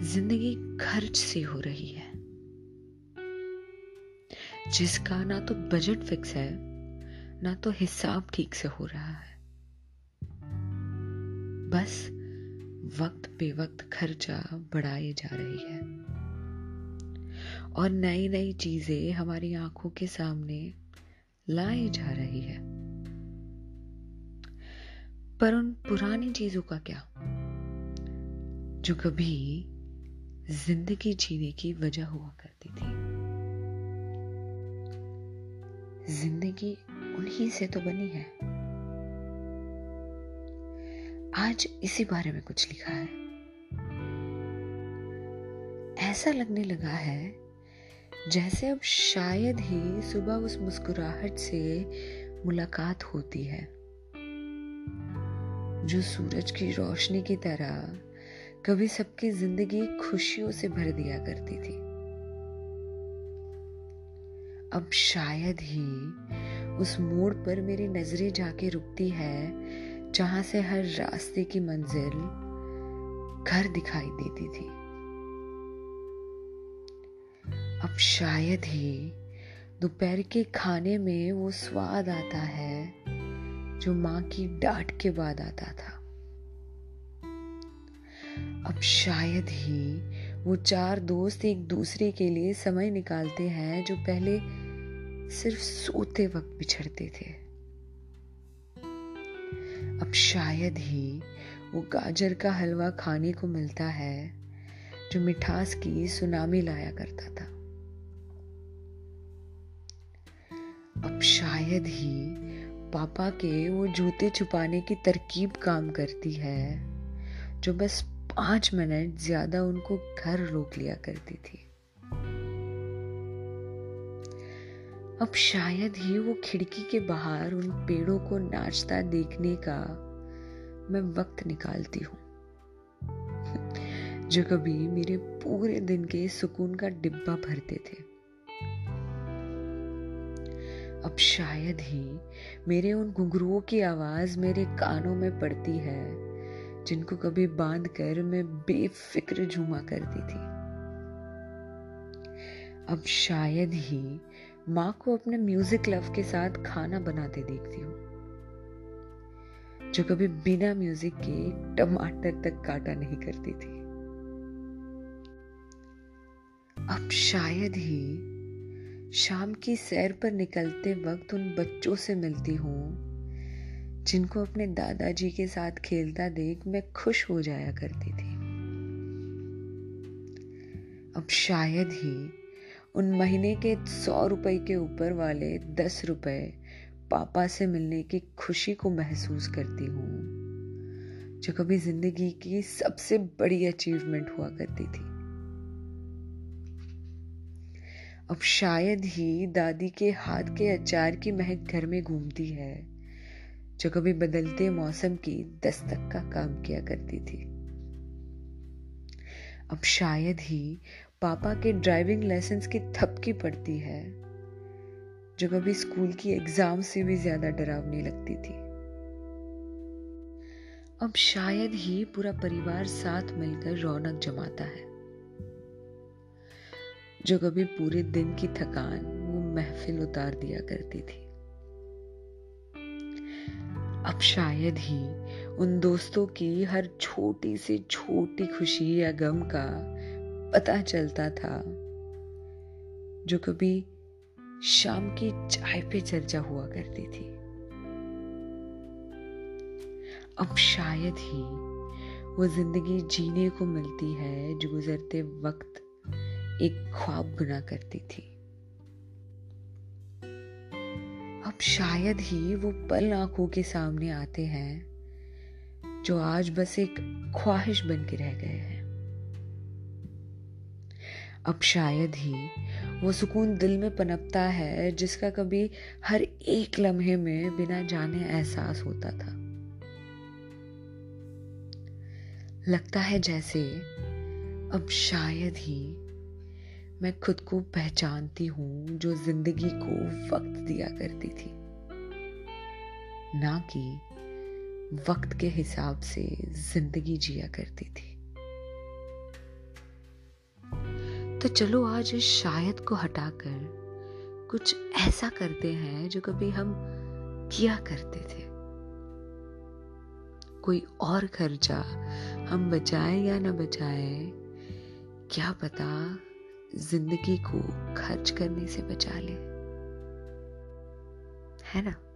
ज़िंदगी खर्च सी हो रही है। जिसका ना तो बजट फिक्स है, ना तो हिसाब ठीक से हो रहा है। बस वक्त बेवक्त खर्चा बढ़ाई जा रही है। और नई नई चीज़ें हमारी आँखों के सामने लाई जा रही है। पर उन पुरानी चीज़ों का क्या? जो कभी ज़िंदगी जीने की वजह हुआ करती थी। ज़िंदगी उन्हीं से तो बनी है। आज इसी बारे में कुछ लिखा है। ऐसा लगने लगा है, जैसे अब शायद ही सुबह उस मुस्कुराहट से मुलाकात होती है, जो सूरज की रोशनी की तरह कभी सबकी ज़िंदगी खुशियों से भर दिया करती थी। अब शायद ही उस मोड़ पर मेरी नज़रें जाके रुकती है, जहाँ से हर रास्ते की मंजिल घर दिखाई देती थी। अब शायद ही दोपहर के खाने में वो स्वाद आता है, जो माँ की डांट के बाद आता था। अब शायद ही वो चार दोस्त एक दूसरे के लिए समय निकालते हैं जो पहले सिर्फ़ सोते वक्त बिछड़ते थे। अब शायद ही वो गाजर का हलवा खाने को मिलता है जो मिठास की सुनामी लाया करता था। अब शायद ही पापा के वो जूते छुपाने की तरकीब काम करती है, जो बस पाँच मिनट ज़्यादा उनको घर रोक लिया करती थी। अब शायद ही वो खिड़की के बाहर उन पेड़ों को नाचता देखने का मैं वक्त निकालती हूँ। जो कभी मेरे पूरे दिन के सुकून का डिब्बा भरते थे। अब शायद ही मेरे उन घुंघरुओं की आवाज़ मेरे कानों में पड़ती है। जिनको कभी बाँध कर मैं बेफिक्र झूमा करती थी। अब शायद ही माँ को अपने म्यूज़िक लव के साथ खाना बनाते देखती हूँ। जो कभी बिना म्यूज़िक के टमाटर तक काटा नहीं करती थी। अब शायद ही शाम की सैर पर निकलते वक्त उन बच्चों से मिलती हूँ जिनको अपने दादाजी के साथ खेलता देख मैं खुश हो जाया करती थी। अब शायद ही उन महीने के सौ रुपए के ऊपर वाले दस रुपए पापा से मिलने की खुशी को महसूस करती हूँ, जो कभी ज़िंदगी की सबसे बड़ी अचीवमेंट हुआ करती थी। अब शायद ही दादी के हाथ के अचार की महक घर में घूमती है। जो कभी बदलते मौसम की दस्तक का काम किया करती थी। अब शायद ही पापा के ड्राइविंग लाइसेंस की थपकी पड़ती है, जो कभी स्कूल की एग्ज़ाम से भी ज़्यादा डरावनी लगती थी। अब शायद ही पूरा परिवार साथ मिलकर रौनक जमाता है, जो कभी पूरे दिन की थकान, वो महफिल उतार दिया करती थी। अब शायद ही उन दोस्तों की हर छोटी से छोटी खुशी या गम का पता चलता था, जो कभी शाम की चाय पे चर्चा हुआ करती थी। अब शायद ही वो ज़िंदगी जीने को मिलती है जो गुजरते वक्त एक ख्वाब बुना करती थी। अब शायद ही वो पल आँखों के सामने आते हैं, जो आज बस एक ख्वाहिश बन के रह गए हैं। अब शायद ही वो सुकून दिल में पनपता है, जिसका कभी हर एक लम्हे में बिना जाने एहसास होता था। लगता है जैसे अब शायद ही मैं खुद को पहचानती हूँ जो ज़िंदगी को वक्त दिया करती थी। ना कि वक्त के हिसाब से ज़िंदगी जिया करती थी। तो चलो आज इस शायद को हटाकर कुछ ऐसा करते हैं जो कभी हम किया करते थे। कोई और खर्चा हम बचाए या ना बचाए, क्या पता ज़िंदगी को खर्च करने से बचा ले। है ना?